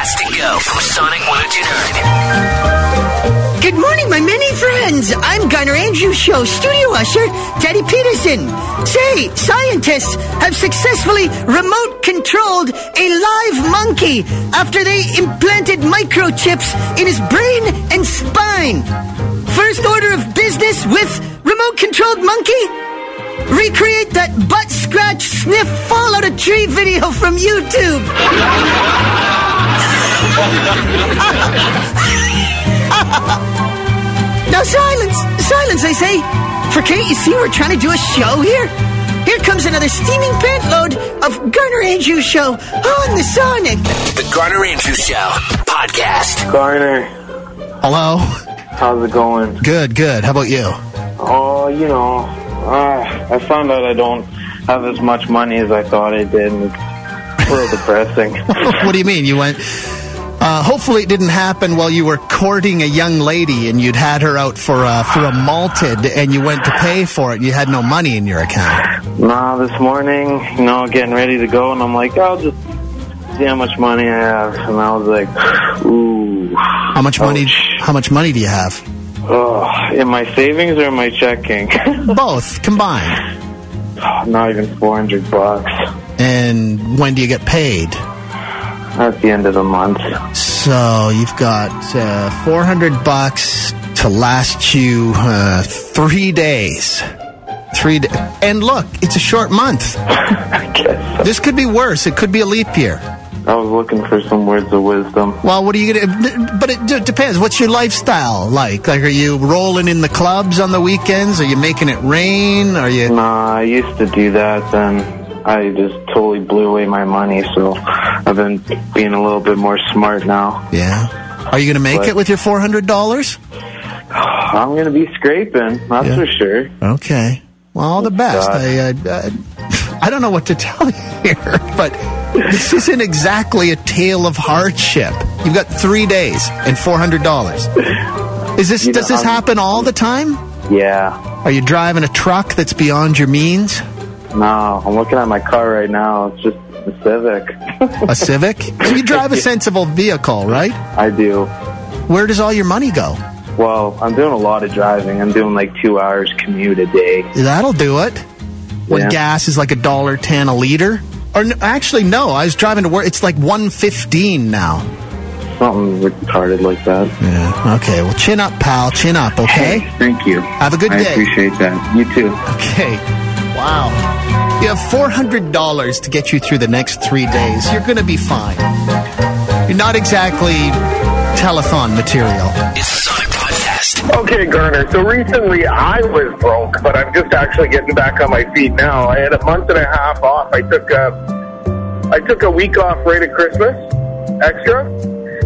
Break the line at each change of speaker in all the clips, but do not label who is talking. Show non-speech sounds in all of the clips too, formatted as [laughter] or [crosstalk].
To go from Sonic 1029.
Good morning, my many friends. I'm Garner Andrew Show studio usher, Teddy Peterson. Say, scientists have successfully remote controlled a live monkey after they implanted microchips in his brain and spine. First order of business with remote controlled monkey? Recreate that butt scratch sniff fall out a tree video from YouTube. Now silence, silence, I say. For can't you see we're trying to do a show here? Here comes another steaming pantload of Garner Andrews Show on the Sonic.
The Garner Andrews Show Podcast.
Garner,
Hello.
how's it going?
Good, good. How about you?
Oh, you know, uh, I found out I don't have as much money as I thought I did. and It's real depressing. [laughs]
what do you mean? You went. Uh, hopefully, it didn't happen while you were courting a young lady and you'd had her out for a, for a malted and you went to pay for it and you had no money in your account.
nah, this morning, you know, getting ready to go, and I'm like, I'll just see how much money I have. And I was like, [sighs] ooh.
How much money? How much money do you have?
Oh, in my savings or in my checking? [laughs]
Both combined.
Not even 400 bucks
And when do you get paid?
At the end of the month.
So you've got uh, 400 bucks to last you uh, three days. Three da And look, it's a short month. [laughs]
I guess.
This could be worse. It could be a leap year.
I was looking for some words of wisdom.
Well, what are you gonna? But it d- depends. What's your lifestyle like? Like, are you rolling in the clubs on the weekends? Are you making it rain? Are you?
Nah, I used to do that, then I just totally blew away my money, so I've been being a little bit more smart now.
Yeah. Are you gonna make
What?
it with your four hundred dollars? [sighs]
I'm gonna be scraping, that's
Yeah.
for sure.
Okay. Well, all the best.
God.
I, uh, uh, I don't know what to [laughs] tell you here, but this isn't exactly a tale of hardship. You've got three days and four hundred dollars. Is this?
You know,
does this
I'm-
happen all the time?
Yeah.
Are you driving a truck that's beyond your means?
No, I'm looking at my car right now. It's just a Civic.
A Civic? So [laughs] you drive a sensible vehicle, right?
I do.
Where does all your money go?
Well, I'm doing a lot of driving. I'm doing like two hours commute a day.
That'll do it. When
Yeah.
gas is like a dollar ten a liter. Or n- actually, no. I was driving to work. It's like one fifteen now.
Something retarded like that.
Yeah. Okay. Well, chin up, pal. Chin up. Okay.
Thank you.
Have a good
I
day.
appreciate that. You too.
Okay. Wow. You have four hundred dollars to get you through the next three days. You're going to be fine. You're not exactly telethon material.
It's the Sonic Podcast.
Okay, Garner. So recently I was broke, but I'm just actually getting back on my feet now. I had a month and a half off. I took a, I took a week off right at Christmas, extra,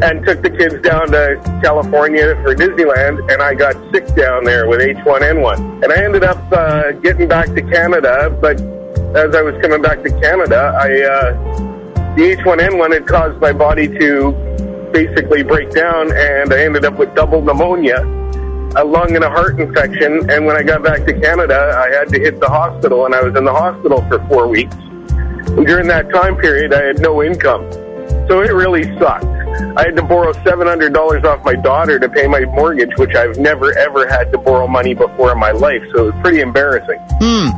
and took the kids down to California for Disneyland, and I got sick down there with H1N1. And I ended up uh, getting back to Canada, but as I was coming back to Canada, I uh, the H1N1 had caused my body to basically break down, and I ended up with double pneumonia, a lung and a heart infection. And when I got back to Canada, I had to hit the hospital, and I was in the hospital for four weeks. And during that time period, I had no income, so it really sucked. I had to borrow seven hundred dollars off my daughter to pay my mortgage, which I've never ever had to borrow money before in my life. So it was pretty embarrassing. Hmm.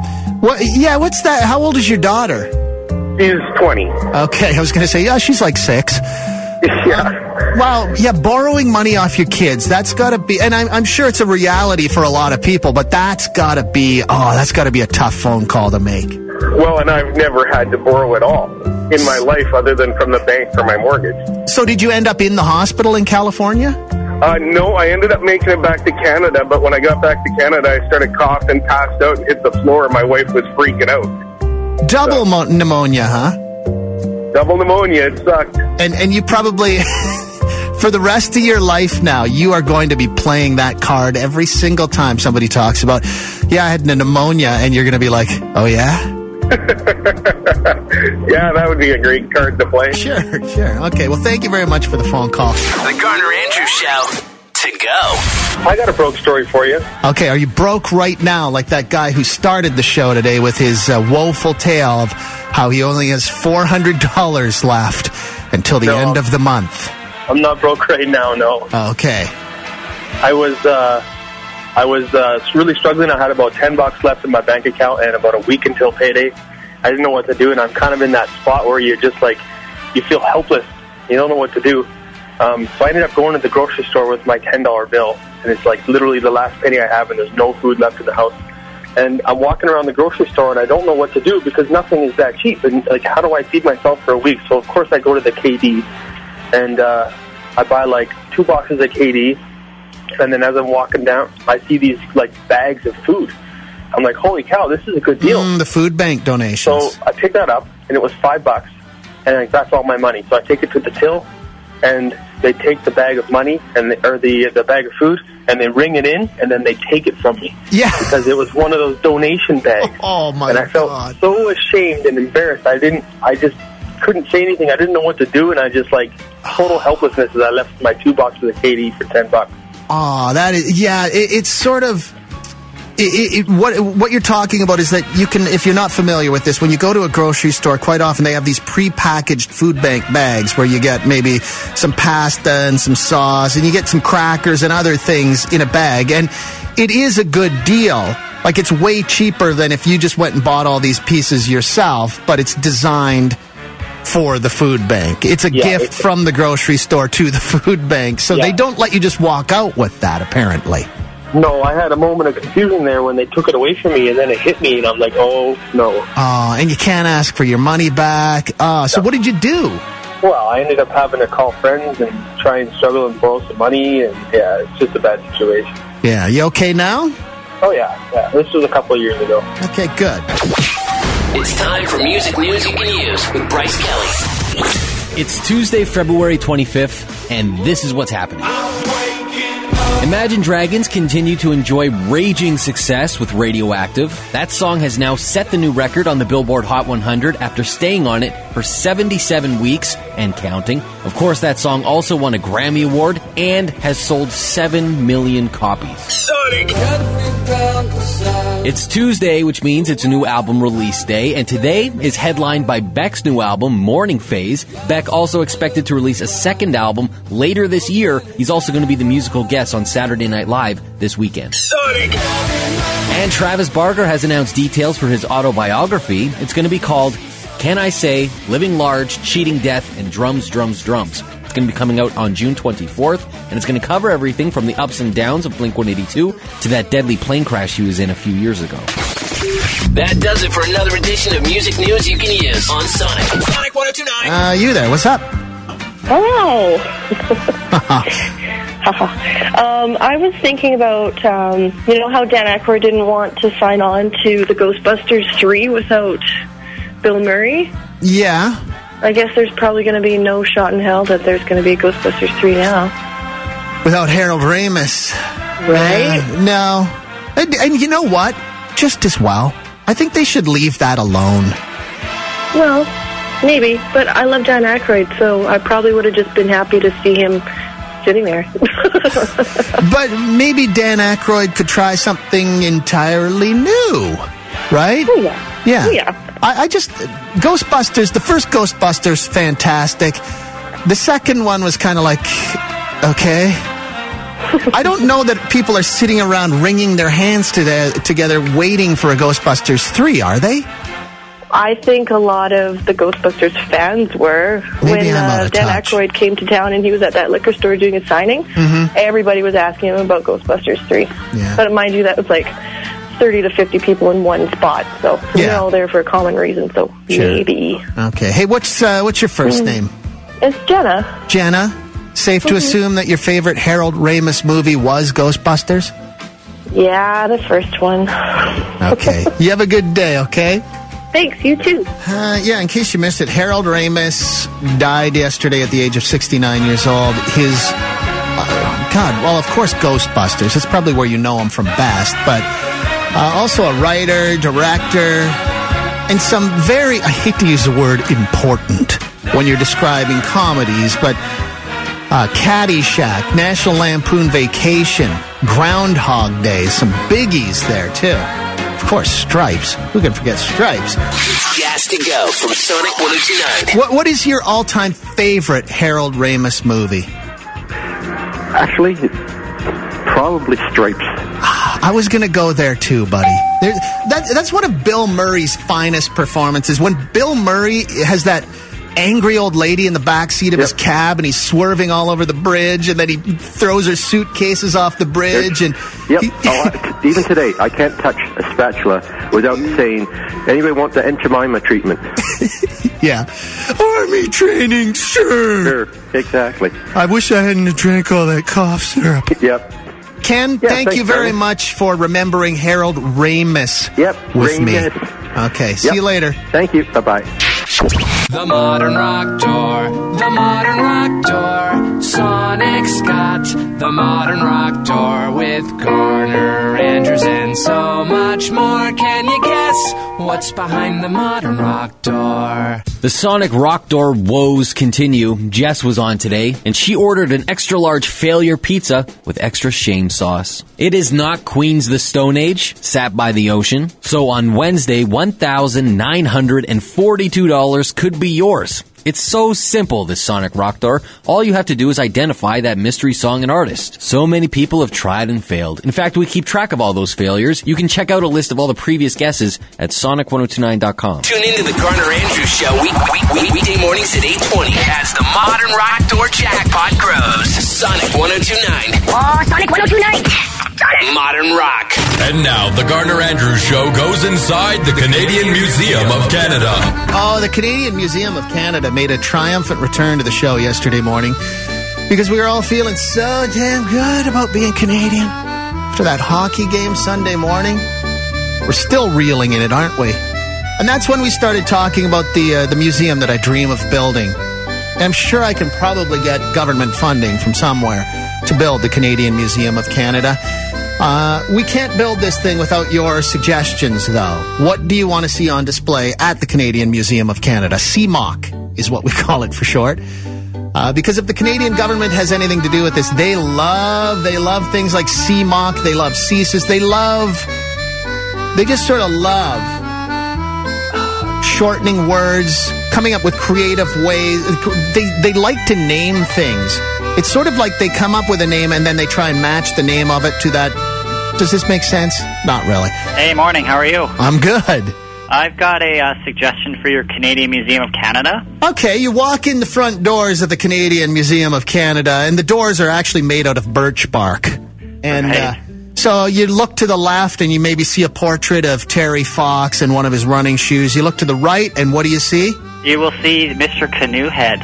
What? Yeah. What's that? How old is your daughter?
She's twenty.
Okay. I was going to say, yeah, she's like six. [laughs]
yeah.
Well, yeah, borrowing money off your kids, that's got to be, and I'm, I'm sure it's a reality for a lot of people, but that's got to be, oh, that's got to be a tough phone call to make.
Well, and I've never had to borrow at all in my life other than from the bank for my mortgage.
So, did you end up in the hospital in California?
Uh, no, I ended up making it back to Canada, but when I got back to Canada, I started coughing, passed out, and hit the floor. My wife was freaking out.
Double mo- pneumonia, huh?
Double pneumonia, it sucked.
And and you probably, [laughs] for the rest of your life now, you are going to be playing that card every single time somebody talks about, yeah, I had pneumonia, and you're going to be like, oh yeah. [laughs]
Yeah, that would be a great card to play.
Sure, sure. Okay, well, thank you very much for the phone call.
The Garner Andrews Show to go.
I got a broke story for you.
Okay, are you broke right now, like that guy who started the show today with his uh, woeful tale of how he only has $400 left until the
No.
end of the month.
I'm not broke [laughs] right now. No,
Okay.
I was uh, I was uh, really struggling. I had about ten bucks left in my bank account and about a week until payday. I didn't know what to do, and I'm kind of in that spot where you're just like you feel helpless. You don't know what to do. Um, so I ended up going to the grocery store with my ten dollar bill, and it's like literally the last penny I have, and there's no food left in the house. And I'm walking around the grocery store, and I don't know what to do because nothing is that cheap. And like, how do I feed myself for a week? So of course I go to the KD, and uh, I buy like two boxes of KD, and then as I'm walking down, I see these like bags of food. I'm like, holy cow, this is a good deal.
Mm, the food bank donations.
So I picked that up, and it was five bucks, and like, that's all my money. So I take it to the till, and they take the bag of money and they, or the the bag of food, and they ring it in, and then they take it from me
yeah.
because it was one of those donation bags. [laughs]
Oh my God.
and I felt
God.
so ashamed and embarrassed. I didn't. I just couldn't say anything. I didn't know what to do, and I just like total helplessness as I left my two boxes of KD for ten bucks.
Oh, that is yeah. It, it's sort of it, it- what what you're talking about is that you can, if you're not familiar with this, when you go to a grocery store, quite often they have these prepackaged food bank bags where you get maybe some pasta and some sauce, and you get some crackers and other things in a bag, and it is a good deal. Like it's way cheaper than if you just went and bought all these pieces yourself, but it's designed for the food bank. It's a
Yeah,
gift
it's-
from the grocery store to the [laughs] food bank. So they don't let you just walk out with that, apparently.
No, I had a moment of confusion there when they took it away from me, and then it hit me, and I'm like, oh no.
Uh, and you can't ask for your money back. Uh, so what did you do?
Well, I ended up having to call friends and try and struggle and borrow some money, and yeah, it's just a bad situation.
Yeah, you okay now?
Oh yeah, yeah. This was a couple of years ago.
Okay, good.
It's time for music news you can use with Bryce Kelly.
It's Tuesday, February 25th, and this is what's happening. Imagine Dragons continue to enjoy raging success with Radioactive. That song has now set the new record on the Billboard Hot 100 after staying on it for 77 weeks and counting. Of course, that song also won a Grammy Award and has sold 7 million copies.
Sonic.
It's Tuesday, which means it's a new album release day, and today is headlined by Beck's new album, Morning Phase. Beck also expected to release a second album later this year. He's also going to be the musical guest on Saturday Night Live this weekend.
Sonic.
And Travis Barker has announced details for his autobiography. It's going to be called Can I Say Living Large, Cheating Death, and Drums, Drums, Drums. It's going to be coming out on June 24th, and it's going to cover everything from the ups and downs of Blink 182 to that deadly plane crash he was in a few years ago.
That does it for another edition of music news you can use on Sonic. Sonic 1029.
Uh, you there? What's up?
Oh. [laughs] um, I was thinking about, um, you know, how Dan Aykroyd didn't want to sign on to the Ghostbusters 3 without Bill Murray.
Yeah.
I guess there's probably going to be no shot in hell that there's going to be a Ghostbusters 3 now.
Without Harold Ramis.
Right?
Uh, no. And, and you know what? Just as well. I think they should leave that alone.
Well, maybe. But I love Dan Aykroyd, so I probably would have just been happy to see him sitting there. [laughs]
But maybe Dan Aykroyd could try something entirely new, right?
Oh, yeah.
Yeah.
Oh, yeah.
I, I just Ghostbusters. The first Ghostbusters, fantastic. The second one was kind of like, okay. I don't know that people are sitting around wringing their hands to the, together waiting for a Ghostbusters 3, are they?
I think a lot of the Ghostbusters fans were
Maybe
when uh, Dan
touch.
Aykroyd came to town and he was at that liquor store doing a signing.
Mm-hmm.
Everybody was asking him about Ghostbusters 3.
Yeah.
But mind you, that was like 30 to 50 people in one spot. So
Yeah.
they're all there for a common reason. So
Sure.
maybe.
Okay. Hey, what's uh, what's your first
Mm.
name?
It's Jenna.
Jenna. Safe to
Mhm.
assume that your favorite Harold Ramis movie was Ghostbusters?
Yeah, the first one. [laughs]
Okay. you have a good day, okay?
Thanks, you too.
Uh, yeah, in case you missed it, Harold Ramis died yesterday at the age of 69 years old. His, uh, God, well, of course, Ghostbusters. That's probably where you know him from best, but uh, also a writer, director, and some very, I hate to use the word important when you're describing comedies, but uh, Caddyshack, National Lampoon Vacation, Groundhog Day, some biggies there, too. Of course, Stripes. Who can forget Stripes?
It's Gas to Go from Sonic 1029.
What What is your all time favorite Harold Ramis movie?
Actually, probably Stripes.
I was going to go there too, buddy. There, that, that's one of Bill Murray's finest performances. When Bill Murray has that angry old lady in the back seat of his cab and he's swerving all over the bridge and then he throws her suitcases off the bridge and
Yep.
he-
oh, [laughs] even today, I can't touch a spatula without saying, anybody want the Aunt Jemima treatment? [laughs]
yeah army training sure.
sure, exactly.
i wish i hadn't drank all that cough syrup [laughs]
Yep.
Ken
Yeah,
thank you very
Barry.
much for remembering harold ramis
Yep,
with me okay see
Yep.
you later
Thank you. Bye bye.
The Modern Rock Door, the Modern Rock Door. Sonic's got the Modern Rock Door with Garner, Andrews, and so much more. Can you guess what's behind the Modern Rock Door?
The Sonic Rock Door woes continue. Jess was on today, and she ordered an extra large failure pizza with extra shame sauce. It is not Queens the Stone Age, sat by the ocean. So on Wednesday, $1,942 could be yours. It's so simple, this Sonic Rock Door. All you have to do is identify that mystery song and artist. So many people have tried and failed. In fact, we keep track of all those failures. You can check out a list of all the previous guesses at sonic1029.com.
Tune into the Garner Andrews Show week, week, week, weekday mornings at 820 as the modern rock door jackpot grows. Sonic 1029.
Oh, Sonic 1029. Sonic.
Modern rock.
And now the Garner Andrews Show goes inside the Canadian Museum of Canada.
Oh, the Canadian Museum of Canada made a triumphant return to the show yesterday morning because we were all feeling so damn good about being Canadian. After that hockey game Sunday morning, we're still reeling in it, aren't we? And that's when we started talking about the uh, the museum that I dream of building. I'm sure I can probably get government funding from somewhere to build the Canadian Museum of Canada. Uh, we can't build this thing without your suggestions, though. What do you want to see on display at the Canadian Museum of Canada? CMOC is what we [laughs] call it for short. Uh, because if the Canadian government has anything to do with this, they love, they love things like CMOC, they love CSIS, they love, they just sort of love shortening words, coming up with creative ways. They, they like to name things. It's sort of like they come up with a name and then they try and match the name of it to that. Does this make sense? Not really.
Hey, morning. How are you?
I'm good.
I've got a uh, suggestion for your Canadian Museum of Canada.
Okay, you walk in the front doors of the Canadian Museum of Canada, and the doors are actually made out of birch bark. And uh, so you look to the left, and you maybe see a portrait of Terry Fox in one of his running shoes. You look to the right, and what do you see?
You will see Mr. Canoe Head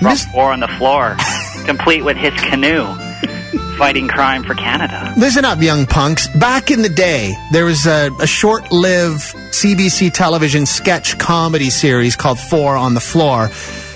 from four on the floor, [laughs] complete with his canoe, [laughs] fighting crime for Canada.
Listen up, young punks. Back in the day, there was a, a short lived CBC television sketch comedy series called Four on the Floor.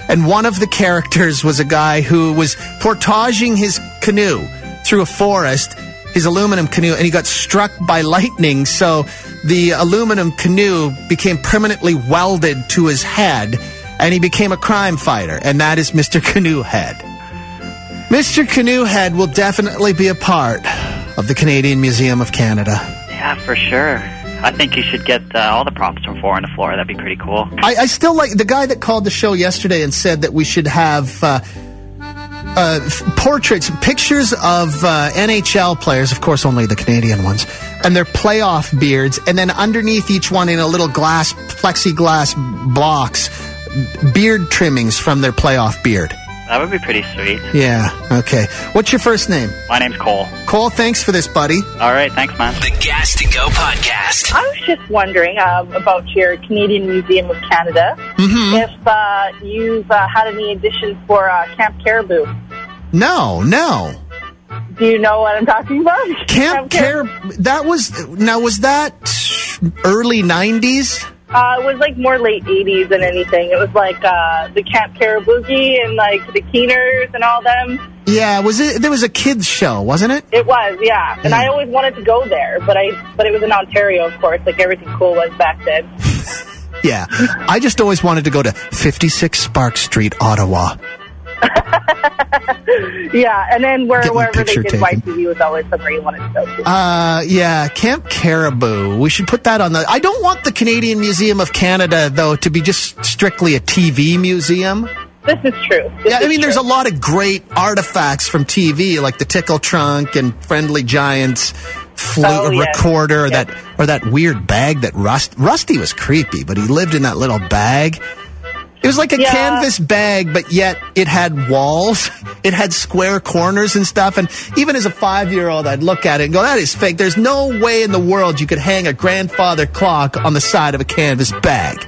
And one of the characters was a guy who was portaging his canoe through a forest, his aluminum canoe, and he got struck by lightning. So the aluminum canoe became permanently welded to his head, and he became a crime fighter. And that is Mr. Canoe Head. Mr. Canoe Head will definitely be a part of the Canadian Museum of Canada.
Yeah, for sure. I think you should get uh, all the props from four on the floor. That'd be pretty cool.
I, I still like the guy that called the show yesterday and said that we should have uh, uh, f- portraits, pictures of uh, NHL players, of course, only the Canadian ones, and their playoff beards, and then underneath each one in a little glass, plexiglass box, beard trimmings from their playoff beard.
That would be pretty sweet.
Yeah, okay. What's your first name?
My name's Cole.
Cole, thanks for this, buddy.
All right, thanks, man.
The Gas to Go podcast.
I was just wondering um, about your Canadian Museum of Canada.
Mhm.
If uh, you've uh, had any additions for uh, Camp Caribou.
No, no.
Do you know what I'm talking about?
Camp [laughs] Care. That was now. Was that early '90s?
Uh, it was like more late 80s than anything. It was like uh, the Camp Caribougie and like the Keeners and all them.
Yeah. Was it? There was a kids show, wasn't it?
It was, yeah. And I always wanted to go there, but I but it was in Ontario, of course, like everything cool was back then. [laughs]
Yeah. I just always wanted to go to 56 Spark Street, Ottawa. [laughs]
yeah, and then where, wherever they did
taken.
YTV was always somewhere you wanted to go to.
Uh, yeah, Camp Caribou. We should put that on the. I don't want the Canadian Museum of Canada though to be just strictly a TV museum.
This is true.
yeah, I mean, there's a lot of great artifacts from TV, like the Tickle Trunk and Friendly Giants flute
Oh, yes.
recorder, or that or that weird bag that Rust Rusty was creepy, but he lived in that little bag. It was like a
Yeah.
canvas bag, but yet it had walls. [laughs] It had square corners and stuff. And even as a five year old, I'd look at it and go, that is fake. There's no way in the world you could hang a grandfather clock on the side of a canvas bag. [laughs]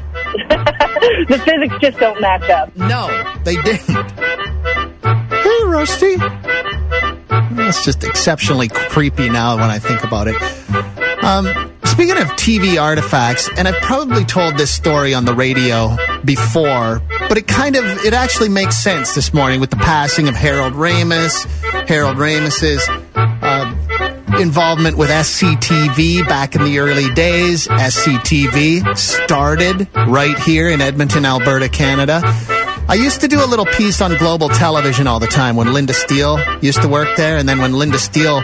the physics just don't match up.
No, they didn't. Hey, Rusty. That's just exceptionally creepy now when I think about it. Um, speaking of TV artifacts, and I've probably told this story on the radio before, but it kind of it actually makes sense this morning with the passing of Harold Ramis. Harold Ramis's uh, involvement with SCTV back in the early days. SCTV started right here in Edmonton, Alberta, Canada. I used to do a little piece on global television all the time when Linda Steele used to work there, and then when Linda Steele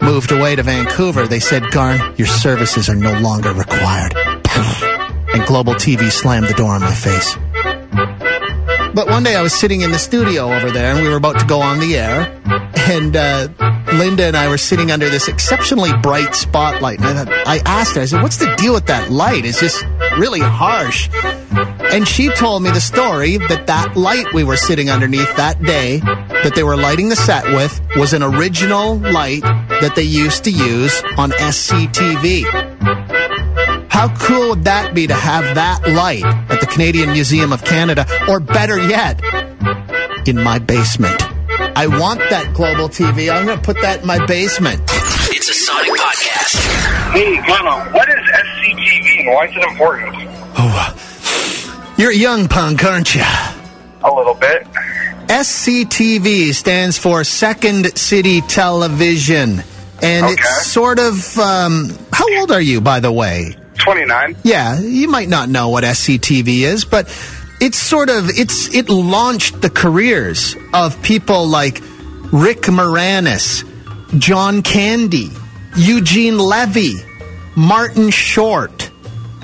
moved away to Vancouver, they said, Garn, your services are no longer required. [laughs] And Global TV slammed the door on my face. But one day I was sitting in the studio over there, and we were about to go on the air, and uh, Linda and I were sitting under this exceptionally bright spotlight. And I, I asked her, I said, "What's the deal with that light? It's just really harsh." And she told me the story that that light we were sitting underneath that day, that they were lighting the set with, was an original light that they used to use on SCTV. How cool would that be to have that light at the Canadian Museum of Canada, or better yet, in my basement? I want that global TV. I'm going to put that in my basement.
It's a Sonic podcast.
Hey, Garner, what is SCTV and why is it important?
Oh, you're a young punk, aren't you?
A little bit.
SCTV stands for Second City Television. And
Okay.
it's sort of. Um, how old are you, by the way?
29.
Yeah, you might not know what SCTV is, but it's sort of it's it launched the careers of people like Rick Moranis, John Candy, Eugene Levy, Martin Short.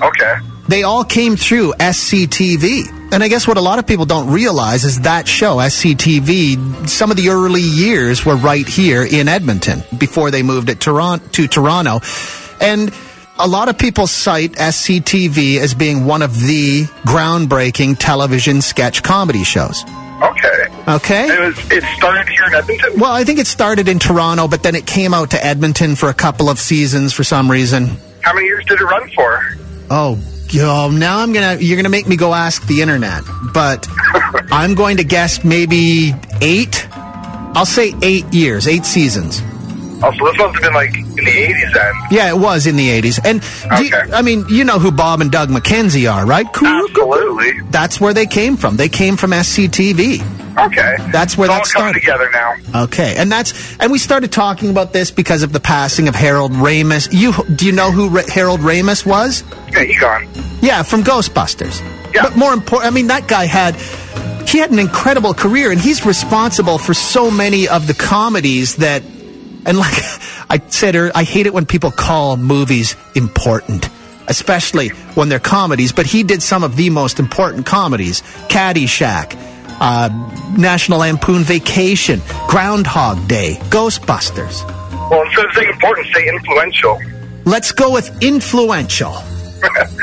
Okay.
They all came through SCTV. And I guess what a lot of people don't realize is that show, SCTV, some of the early years were right here in Edmonton before they moved it Toron- to Toronto. And a lot of people cite SCTV as being one of the groundbreaking television sketch comedy shows.
Okay.
Okay?
It was. It started here in Edmonton.
Well, I think it started in Toronto, but then it came out to Edmonton for a couple of seasons for some reason.
How many years did it run for?
Oh, yo, now I'm gonna you're gonna make me go ask the internet, but [laughs] I'm going to guess maybe eight. I'll say eight years, eight seasons.
Oh, so this must have been like in the 80s then.
Yeah, it was in the 80s. And do you- I mean, you know who Bob and Doug McKenzie are, right?
Absolutely.
That's where they came from. They came from SCTV.
Okay.
That's where
it's
that started.
together now.
Okay, and that's and we started talking about this because of the passing of Harold Ramis. You do you know who Ra- Harold Ramis was?
Yeah, he gone.
Yeah, from Ghostbusters. Yeah. But more important, I mean, that guy had he had an incredible career, and he's responsible for so many of the comedies that. And like [laughs] I said, I hate it when people call movies important, especially when they're comedies. But he did some of the most important comedies: Caddyshack, uh, National Lampoon Vacation, Groundhog Day, Ghostbusters.
Well, instead of saying important, say influential.
Let's go with influential. [laughs]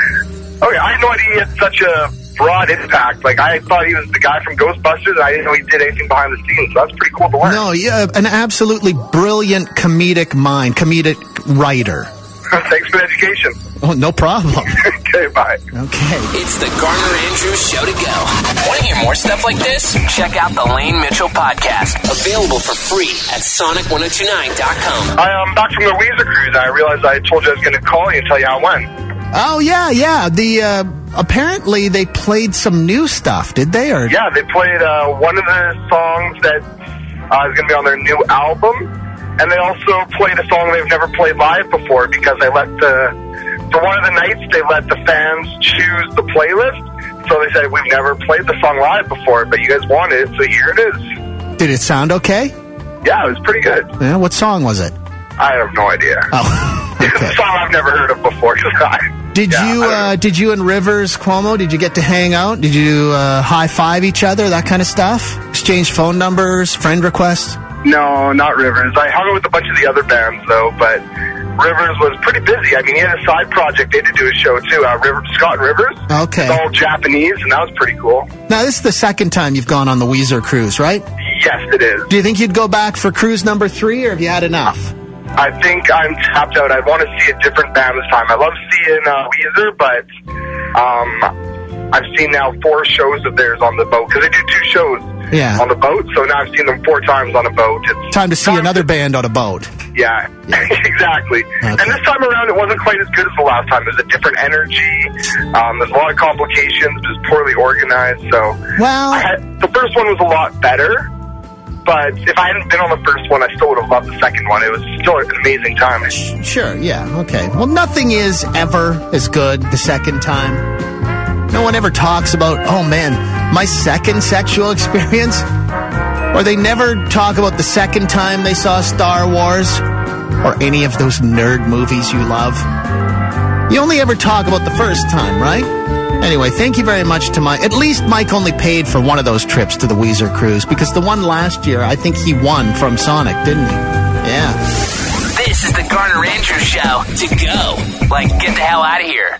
Okay, I had no idea he had such a broad impact. Like, I thought he was the guy from Ghostbusters, and I didn't know he did anything behind the scenes. So that's pretty cool to learn.
No, yeah, an absolutely brilliant comedic mind, comedic writer. [laughs]
Thanks for the education.
Oh, no problem. [laughs]
okay, bye.
Okay.
It's the Garner Andrews Show to go. Want to hear more stuff like this? Check out the Lane Mitchell podcast. Available for free at sonic1029.com.
I am back from the Weezer cruise, and I realized I told you I was going to call you and tell you how it went.
Oh yeah, yeah. The uh, apparently they played some new stuff, did they? Or
Yeah, they played uh, one of the songs that uh, is going to be on their new album, and they also played a song they've never played live before because they let the for one of the nights they let the fans choose the playlist.
so they said, we've never played the song live before, but you guys wanted it, so here it is.
Did it sound okay?
Yeah, it was pretty good.
Yeah, what song was it?
I have no idea. [laughs]
Oh,
song I've never heard of before. [laughs] I,
Did
Yeah,
you uh, did you and Rivers Cuomo? Did you get to hang out? Did you uh, high five each other? That kind of stuff. Exchange phone numbers, friend requests.
no, not Rivers. I hung out with a bunch of the other bands, though, but Rivers was pretty busy. I mean, he had a side project. They had to do a show, too. Uh, River, Scott Rivers.
Okay.
It's all Japanese, and that was pretty cool.
Now this is the second time you've gone on the Weezer cruise, right?
Yes, it is.
Do you think you'd go back for cruise number three, or have you had enough?
I think I'm tapped out. I want to see a different band this time. I love seeing uh, Weezer, but um, I've seen now four shows of theirs on the boat because they do two shows
Yeah.
on the boat. So now I've seen them four times on a boat. It's
Time to see another band on a boat.
yeah, [laughs] exactly. And this time around, it wasn't quite as good as the last time. There's a different energy. Um, there's a lot of complications. It was poorly organized. So
well,
I had, the first one was a lot better. But if I hadn't been on the first one, I still would have loved the second one. It was still an amazing time.
Sure, yeah, okay. Well, nothing is ever as good the second time. No one ever talks about, oh man, my second sexual [laughs] experience. Or they never talk about the second time they saw Star Wars or any of those nerd movies you love. You only ever talk about the first time, right? Anyway, thank you very much to Mike. At least Mike only paid for one of those trips to the Weezer cruise because the one last year, I think he won from Sonic, didn't he? Yeah.
This is the Garner Andrews Show. To go. Like, get the hell out of here.